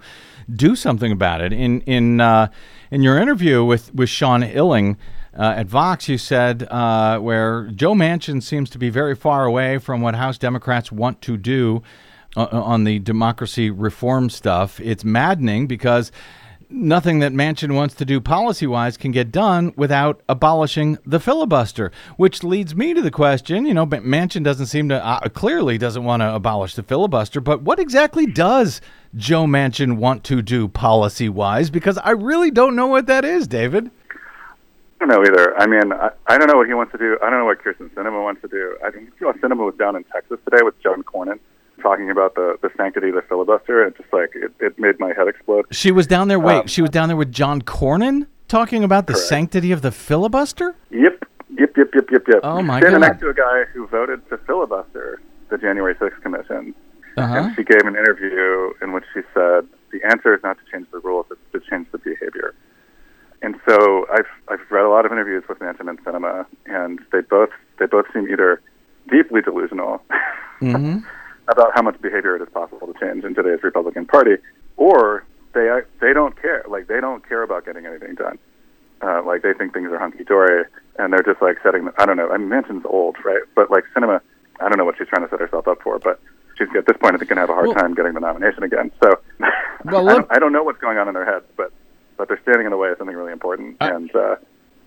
do something about it. In in uh, in your interview with with Sean Illing. Uh, at Vox, you said uh, where Joe Manchin seems to be very far away from what House Democrats want to do uh, on the democracy reform stuff. It's maddening because nothing that Manchin wants to do policy wise can get done without abolishing the filibuster. Which leads me to the question you know, Manchin doesn't seem to, uh, clearly doesn't want to abolish the filibuster, but what exactly does Joe Manchin want to do policy wise? Because I really don't know what that is, David. I don't know either. I mean, I, I don't know what he wants to do. I don't know what Kyrsten Sinema wants to do. I think know, Sinema was down in Texas today with John Cornyn talking about the, the sanctity of the filibuster, and just like it, it made my head explode. She was down there, wait, Um, she was down there with John Cornyn talking about the Correct. sanctity of the filibuster? Yep, yep, yep, yep, yep, yep. Oh, my Standing God. next to a guy who voted to filibuster the January 6th commission, Uh-huh. and she gave an interview in which she said the answer is not to change the rules; it's to change the behavior. And so I've I've read a lot of interviews with Manchin and Sinema, and they both they both seem either deeply delusional Mm-hmm. about how much behavior it is possible to change in today's Republican Party, or they they don't care. Like they don't care about getting anything done. Uh, like they think things are hunky dory, and they're just like setting. I don't know. I mean, Manchin's old, right? But like Sinema, I don't know what she's trying to set herself up for, but she's at this point I think gonna have a hard Well- time getting the nomination again. So Well, I, don't, I don't know what's going on in their heads, but but they're standing in the way of something really important, and uh,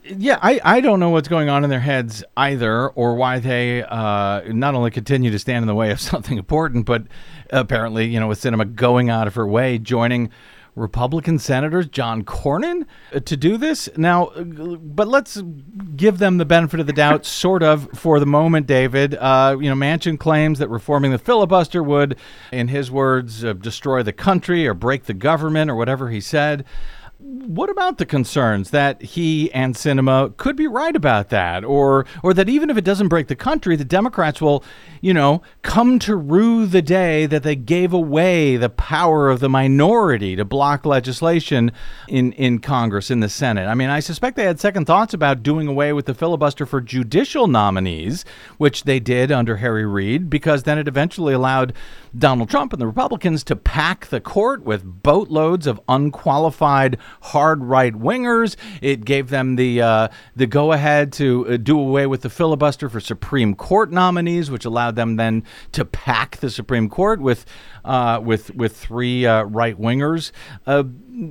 Yeah, I, I don't know what's going on in their heads either, or why they uh, not only continue to stand in the way of something important, but apparently, you know, with Sinema going out of her way, joining Republican Senators John Cornyn uh, to do this. Now, uh, but let's give them the benefit of the doubt, sort of, for the moment, David. Uh, you know, Manchin claims that reforming the filibuster would, in his words, uh, destroy the country or break the government or whatever he said. What about the concerns that he and Sinema could be right about that, or or that even if it doesn't break the country, the Democrats will, you know, come to rue the day that they gave away the power of the minority to block legislation in in Congress in the Senate. I mean, I suspect they had second thoughts about doing away with the filibuster for judicial nominees, which they did under Harry Reid, because then it eventually allowed Donald Trump and the Republicans to pack the court with boatloads of unqualified hard right wingers. It gave them the uh, the go ahead to uh, do away with the filibuster for Supreme Court nominees, which allowed them then to pack the Supreme Court with uh, with with three uh, right wingers. Uh,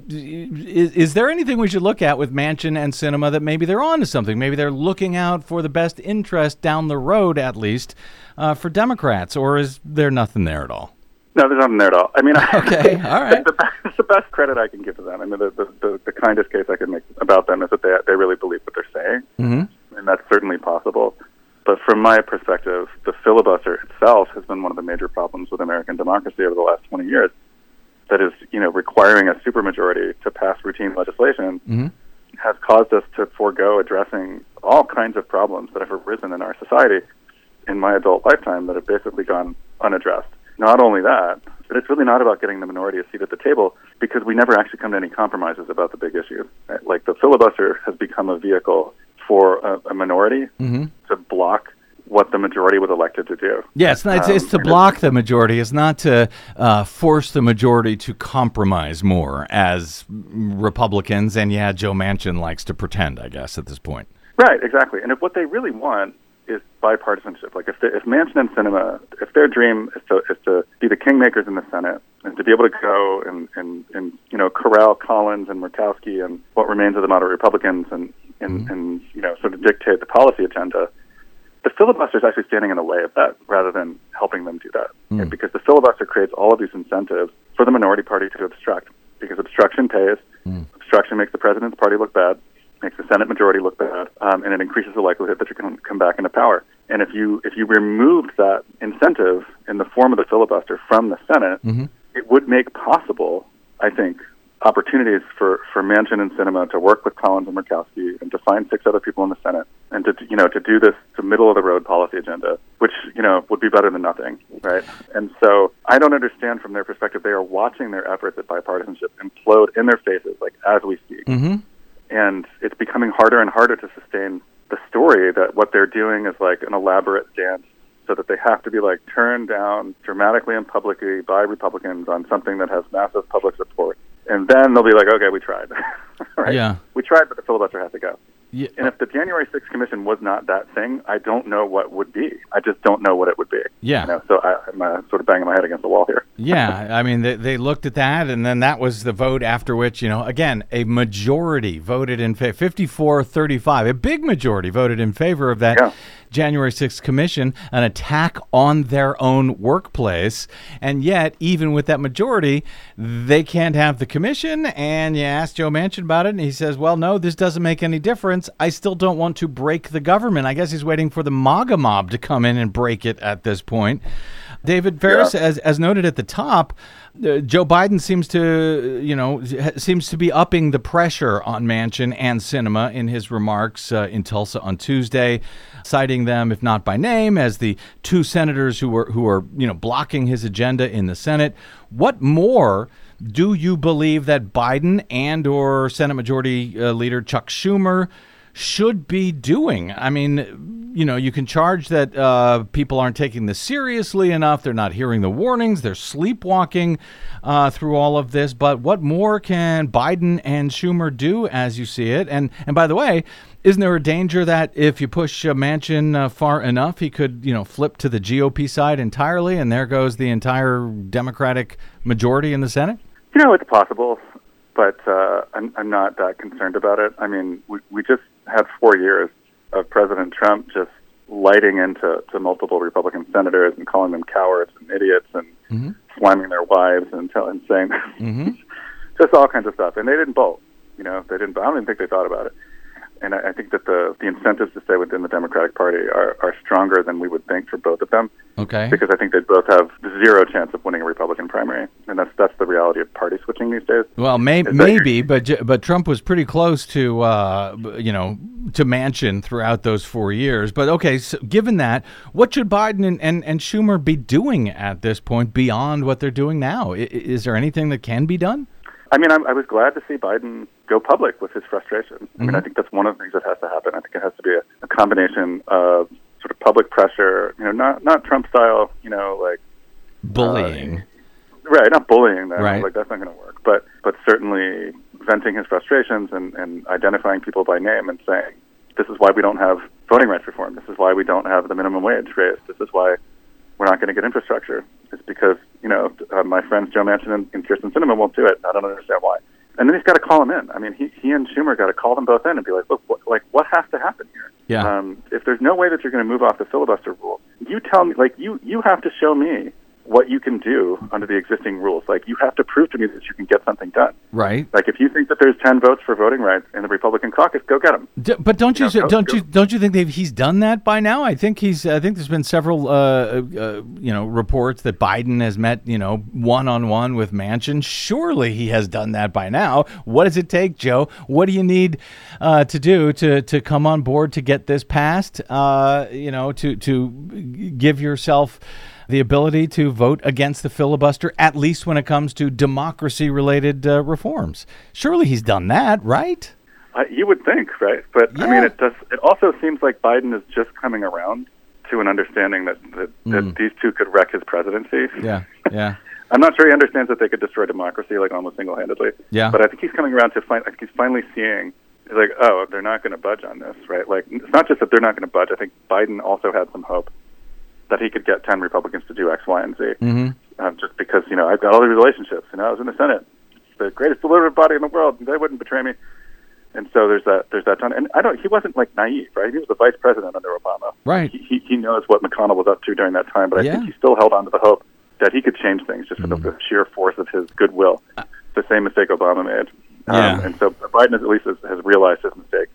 is, is, there anything we should look at with Manchin and Sinema that maybe they're on to something? Maybe they're looking out for the best interest down the road, at least, uh, for Democrats, or is there nothing there at all? No, there's nothing there at all. I mean, okay, all right. The, the, the, best credit I can give to them. I mean, the, the, the, the kindest case I can make about them is that they they really believe what they're saying, mm-hmm. and that's certainly possible. But from my perspective, the filibuster itself has been one of the major problems with American democracy over the last 20 years. That is, you know, requiring a supermajority to pass routine legislation mm-hmm. has caused us to forego addressing all kinds of problems that have arisen in our society in my adult lifetime that have basically gone unaddressed. Not only that, but it's really not about getting the minority a seat at the table because we never actually come to any compromises about the big issues. Right? Like the filibuster has become a vehicle for a, a minority mm-hmm. to block what the majority was elected to do. Yeah, it's, not, it's, um, it's to block the majority. It's not to uh, force the majority to compromise more, as Republicans and yeah, Joe Manchin likes to pretend, I guess, at this point. Right, exactly. And if what they really want is bipartisanship. Like if the, if Manchin and Sinema, if their dream is to is to be the kingmakers in the Senate and to be able to go and and, and you know corral Collins and Murkowski and what remains of the moderate Republicans and and, Mm-hmm. and you know sort of dictate the policy agenda, the filibuster is actually standing in the way of that rather than helping them do that. Mm. Okay? Because the filibuster creates all of these incentives for the minority party to obstruct. Because obstruction pays. Mm. Obstruction makes the president's party look bad makes the Senate majority look bad, um, and it increases the likelihood that you're going to come back into power. And if you if you removed that incentive in the form of the filibuster from the Senate, mm-hmm. it would make possible, I think, opportunities for for Manchin and Sinema to work with Collins and Murkowski and to find six other people in the Senate and to you know to do this to middle of the road policy agenda, which you know would be better than nothing, right? And so I don't understand from their perspective. They are watching their efforts at bipartisanship implode in their faces, like as we speak Mm-hmm. And it's becoming harder and harder to sustain the story that what they're doing is like an elaborate dance so that they have to be like turned down dramatically and publicly by Republicans on something that has massive public support. And then they'll be like, okay, we tried. right? Yeah. We tried, but the filibuster has to go. Yeah. And if the January 6th commission was not that thing, I don't know what would be. I just don't know what it would be. Yeah. You know, so I, I'm uh, sort of banging my head against the wall here. yeah, I mean, they, they looked at that, and then that was the vote after which, you know, again, a majority voted in favor, 54 35, a big majority voted in favor of that Yeah. January 6th commission, an attack on their own workplace. And yet, even with that majority, they can't have the commission. And you ask Joe Manchin about it, and he says, well, no, this doesn't make any difference. I still don't want to break the government. I guess he's waiting for the MAGA mob to come in and break it at this point. David Faris, Yeah. as, as noted at the top, uh, Joe Biden seems to, you know, seems to be upping the pressure on Manchin and Sinema in his remarks uh, in Tulsa on Tuesday, citing them, if not by name, as the two senators who were who are, you know, blocking his agenda in the Senate. What more? Do you believe that Biden and or Senate Majority uh, Leader Chuck Schumer should be doing. I mean, you know, you can charge that uh, people aren't taking this seriously enough. They're not hearing the warnings. They're sleepwalking uh, through all of this. But what more can Biden and Schumer do as you see it? And and by the way, isn't there a danger that if you push uh, Manchin uh, far enough, he could, you know, flip to the GOP side entirely, and there goes the entire Democratic majority in the Senate? You know, it's possible, but uh, I'm, I'm not that concerned about it. I mean, we, we just had four years of President Trump just lighting into to multiple Republican senators and calling them cowards and idiots and Mhm. slamming their wives and, tell, and saying Mhm. just all kinds of stuff. And they didn't bolt. You know, they didn't. I don't even think they thought about it. And I, I think that the the incentives to stay within the Democratic Party are, are stronger than we would think for both of them. Okay. because I think they both have zero chance of winning a Republican primary, and that's that's the reality of party switching these days. Well, may, maybe, but but Trump was pretty close to uh, you know to Manchin throughout those four years. But okay, so given that, what should Biden and, and, and Schumer be doing at this point beyond what they're doing now? I- i- Is there anything that can be done? I mean, I'm, I was glad to see Biden go public with his frustration. I Mm-hmm. mean, I think that's one of the things that has to happen. I think it has to be a, a combination of sort of public pressure, you know, not not Trump style, you know, like Bullying. right, not bullying them, Right. like that's not going to work, but but certainly venting his frustrations and, and identifying people by name and saying, this is why we don't have voting rights reform. This is why we don't have the minimum wage raised. This is why we're not going to get infrastructure. It's because you know uh, my friends Joe Manchin and, and Kyrsten Sinema won't do it. I don't understand why. And then he's got to call them in. I mean, he he and Schumer got to call them both in and be like, look, what, like what has to happen here? Yeah. Um, if there's no way that you're going to move off the filibuster rule, you tell me. Like you you have to show me what you can do under the existing rules. Like you have to prove to me that you can get something done. right. Like if you think that there's 10 votes for voting rights in the Republican caucus, go get them. D- but don't you Yeah, go- don't go. you don't you think they've, he's done that by now? I think he's I think there's been several uh, uh, you know reports that Biden has met you know one on one with Manchin. Surely he has done that by now. What does it take, Joe? What do you need uh, to do to to come on board to get this passed? Uh, you know to to give yourself the ability to vote against the filibuster, at least when it comes to democracy related uh, reforms. Surely he's done that, right? Uh, you would think, right? But I mean, it does. It also seems like Biden is just coming around to an understanding that that, that these two could wreck his presidency. Mm. Yeah, yeah. I'm not sure he understands that they could destroy democracy like almost single-handedly. Yeah. But I think he's coming around to find. I think he's finally seeing. He's like, oh, they're not going to budge on this, right? Like, it's not just that they're not going to budge. I think Biden also had some hope that he could get 10 Republicans to do X, Y, and Z. Mm-hmm. Um, just because, you know, I've got all these relationships. You know, I was in the Senate. It's the greatest deliberative body in the world. They wouldn't betray me. And so there's that there's that ton. And I don't. He wasn't like naive, right? He was the vice president under Obama. Right. He he, he knows what McConnell was up to during that time. But I Yeah. think he still held on to the hope that he could change things just for Mm. the sheer force of his goodwill. The same mistake Obama made. Um, Yeah. And so Biden has, at least has, has realized his mistake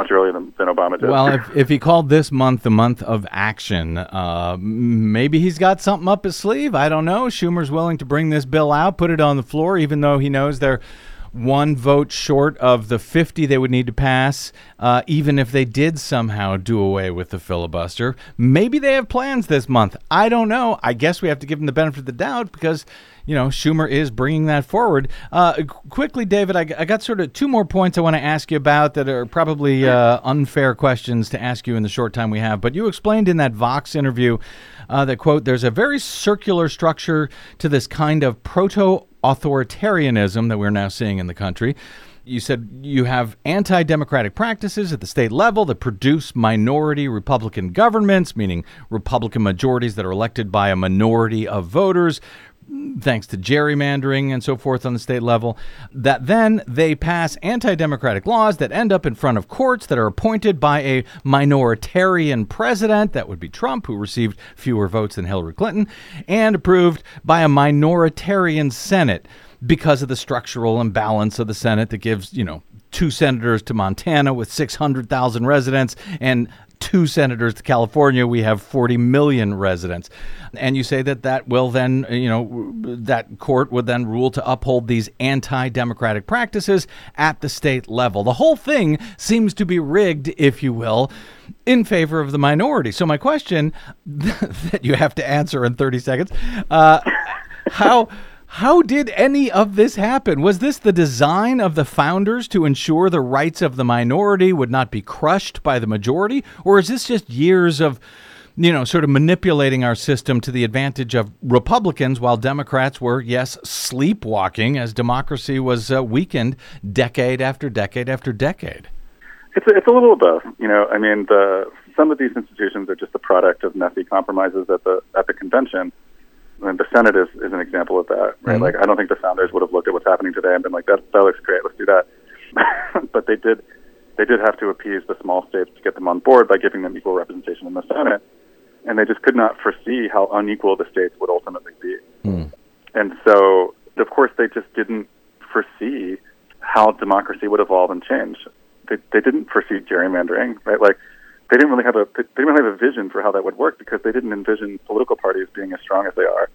much earlier than, than Obama did. Well, if, if he called this month the month of action, uh, maybe he's got something up his sleeve. I don't know. Schumer's willing to bring this bill out, put it on the floor, even though he knows they're one vote short of the 50 they would need to pass, uh, even if they did somehow do away with the filibuster. Maybe they have plans this month. I don't know. I guess we have to give them the benefit of the doubt because, you know, Schumer is bringing that forward. Uh, quickly, David, I got sort of two more points I want to ask you about that are probably uh, unfair questions to ask you in the short time we have. But you explained in that Vox interview uh, that, quote, there's a very circular structure to this kind of proto authoritarianism that we're now seeing in the country. You said you have anti democratic practices at the state level that produce minority Republican governments, meaning Republican majorities that are elected by a minority of voters, thanks to gerrymandering and so forth on the state level, that then they pass anti democratic laws that end up in front of courts that are appointed by a minoritarian president, that would be Trump, who received fewer votes than Hillary Clinton, and approved by a minoritarian Senate because of the structural imbalance of the Senate that gives, you know, two senators to Montana with 600,000 residents and two senators to California, we have 40 million residents. And you say that that will then, you know, that court would then rule to uphold these anti democratic practices at the state level. The whole thing seems to be rigged, if you will, in favor of the minority. So, my question that you have to answer in 30 seconds uh, how. How did any of this happen? Was this the design of the founders to ensure the rights of the minority would not be crushed by the majority? Or is this just years of, you know, sort of manipulating our system to the advantage of Republicans while Democrats were, yes, sleepwalking as democracy was uh, weakened decade after decade after decade? It's a, it's a little of both. You know, I mean, the some of these institutions are just the product of messy compromises at the at the convention. And the Senate is, is an example of that, right? Mhm. Like, I don't think the founders would have looked at what's happening today and been like, "That that looks great, let's do that." but they did they did have to appease the small states to get them on board by giving them equal representation in the Senate, and they just could not foresee how unequal the states would ultimately be. And so, of course, they just didn't foresee how democracy would evolve and change. They, they didn't foresee gerrymandering, right? Like, they didn't really have a they didn't really have a vision for how that would work because they didn't envision political parties being as strong as they are.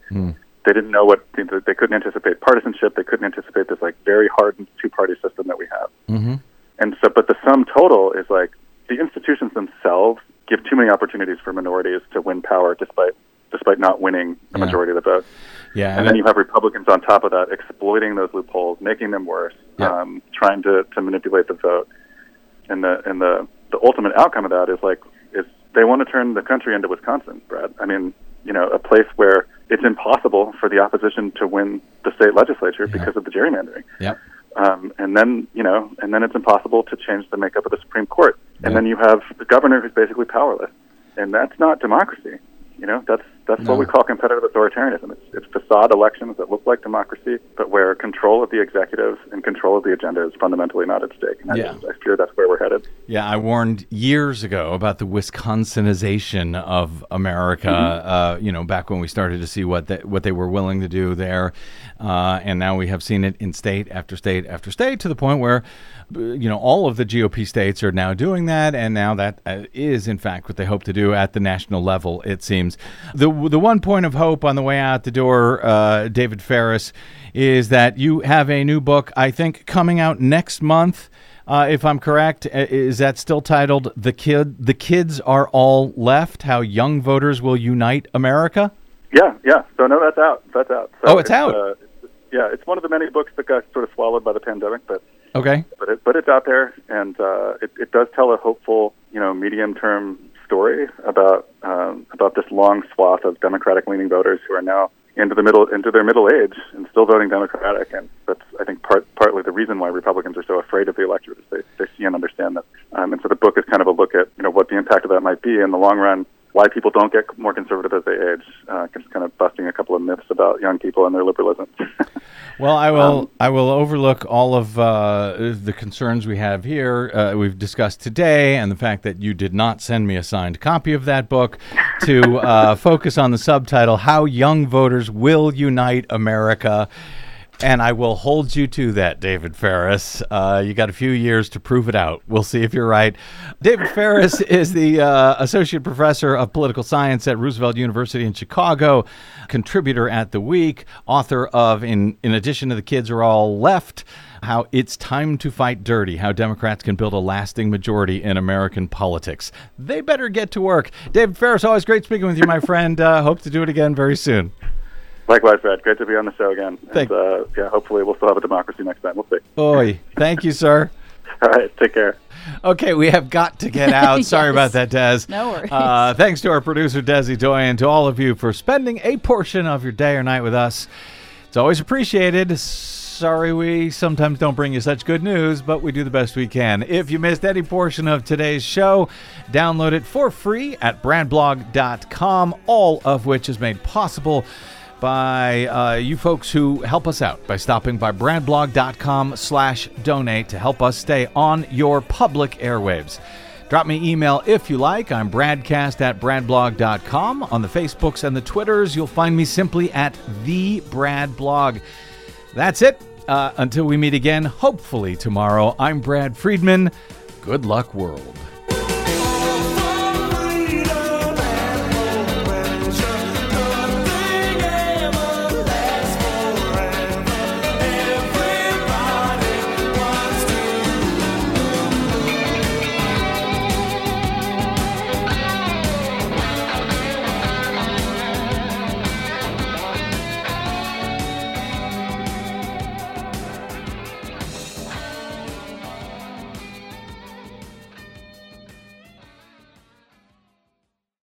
They didn't know what they couldn't anticipate partisanship. They couldn't anticipate this like very hardened two party system that we have. Mm-hmm. And so, but the sum total is like the institutions themselves give too many opportunities for minorities to win power despite despite not winning the Yeah. majority of the vote. Yeah. And then you have Republicans on top of that exploiting those loopholes, making them worse, Yeah. um, trying to, to manipulate the vote. And the and the, the ultimate outcome of that is like is they want to turn the country into Wisconsin, Brad. I mean, you know, a place where it's impossible for the opposition to win the state legislature because of the gerrymandering. Yep. Um, and then you know, and then it's impossible to change the makeup of the Supreme Court. And Yeah. then you have the governor who's basically powerless, and that's not democracy. You know, that's that's No. what we call competitive authoritarianism. It's, it's facade elections that look like democracy, but where control of the executive and control of the agenda is fundamentally not at stake. And I, Yeah. just, I fear that's where we're headed. Yeah, I warned years ago about the Wisconsinization of America. Uh, you know, back when we started to see what they, what they were willing to do there, uh, and now we have seen it in state after state after state to the point where, uh, you know, all of the GOP states are now doing that, and now that uh, in fact what they hope to do at the national level. It seems the the one point of hope on the way out the door, uh, David Faris, is that you have a new book. I think coming out next month. Uh, if I'm correct, uh, is that still titled "The Kid"? The kids are all left. How young voters will unite America. Yeah, yeah. So no, that's out. That's out. So Oh, it's out. Uh, it's, yeah, it's one of the many books that got sort of swallowed by the pandemic, but Okay. but it, but it's out there, and uh, it, it does tell a hopeful, you know, medium-term story about um, about this long swath of Democratic-leaning voters who are now into the middle into their middle age and still voting Democratic, and that's I think part partly the reason why Republicans are so afraid of the electorate is they they see and understand that, um, and so the book is kind of a look at you know what the impact of that might be in the long run. Why people don't get more conservative as they age, uh, just kind of busting a couple of myths about young people and their liberalism. Well, I will. I will overlook all of uh, the concerns we have here. Uh, we've discussed today, and the fact that you did not send me a signed copy of that book to uh, focus on the subtitle "How Young Voters Will Unite America." And I will hold you to that, David Faris. Uh, you got a few years to prove it out. We'll see if you're right. David Faris is the uh, associate professor of political science at Roosevelt University in Chicago, contributor at The Week, author of, in, in addition to The Kids Are All Left, How It's Time to Fight Dirty, How Democrats Can Build a Lasting Majority in American Politics. They better get to work. David Faris, always great speaking with you, my friend. Uh, hope to do it again very soon. Likewise, Brad. Great to be on the show again. Thank- and, uh, yeah, hopefully we'll still have a democracy next time. We'll see. Oi. Thank you, sir. All right, take care. Okay, we have got to get out. Sorry Yes. about that, Des. No worries. Uh, thanks to our producer, Desi Doy, and to all of you for spending a portion of your day or night with us. It's always appreciated. Sorry we sometimes don't bring you such good news, but we do the best we can. If you missed any portion of today's show, download it for free at bradblog.com, all of which is made possible by uh, you folks who help us out by stopping by bradblog.com slash donate to help us stay on your public airwaves. Drop me email if you like. I'm bradcast at bradblog.com. On the Facebooks and the Twitters, you'll find me simply at the Brad Blog. That's it. Uh, until we meet again, hopefully tomorrow, I'm Brad Friedman. Good luck, world.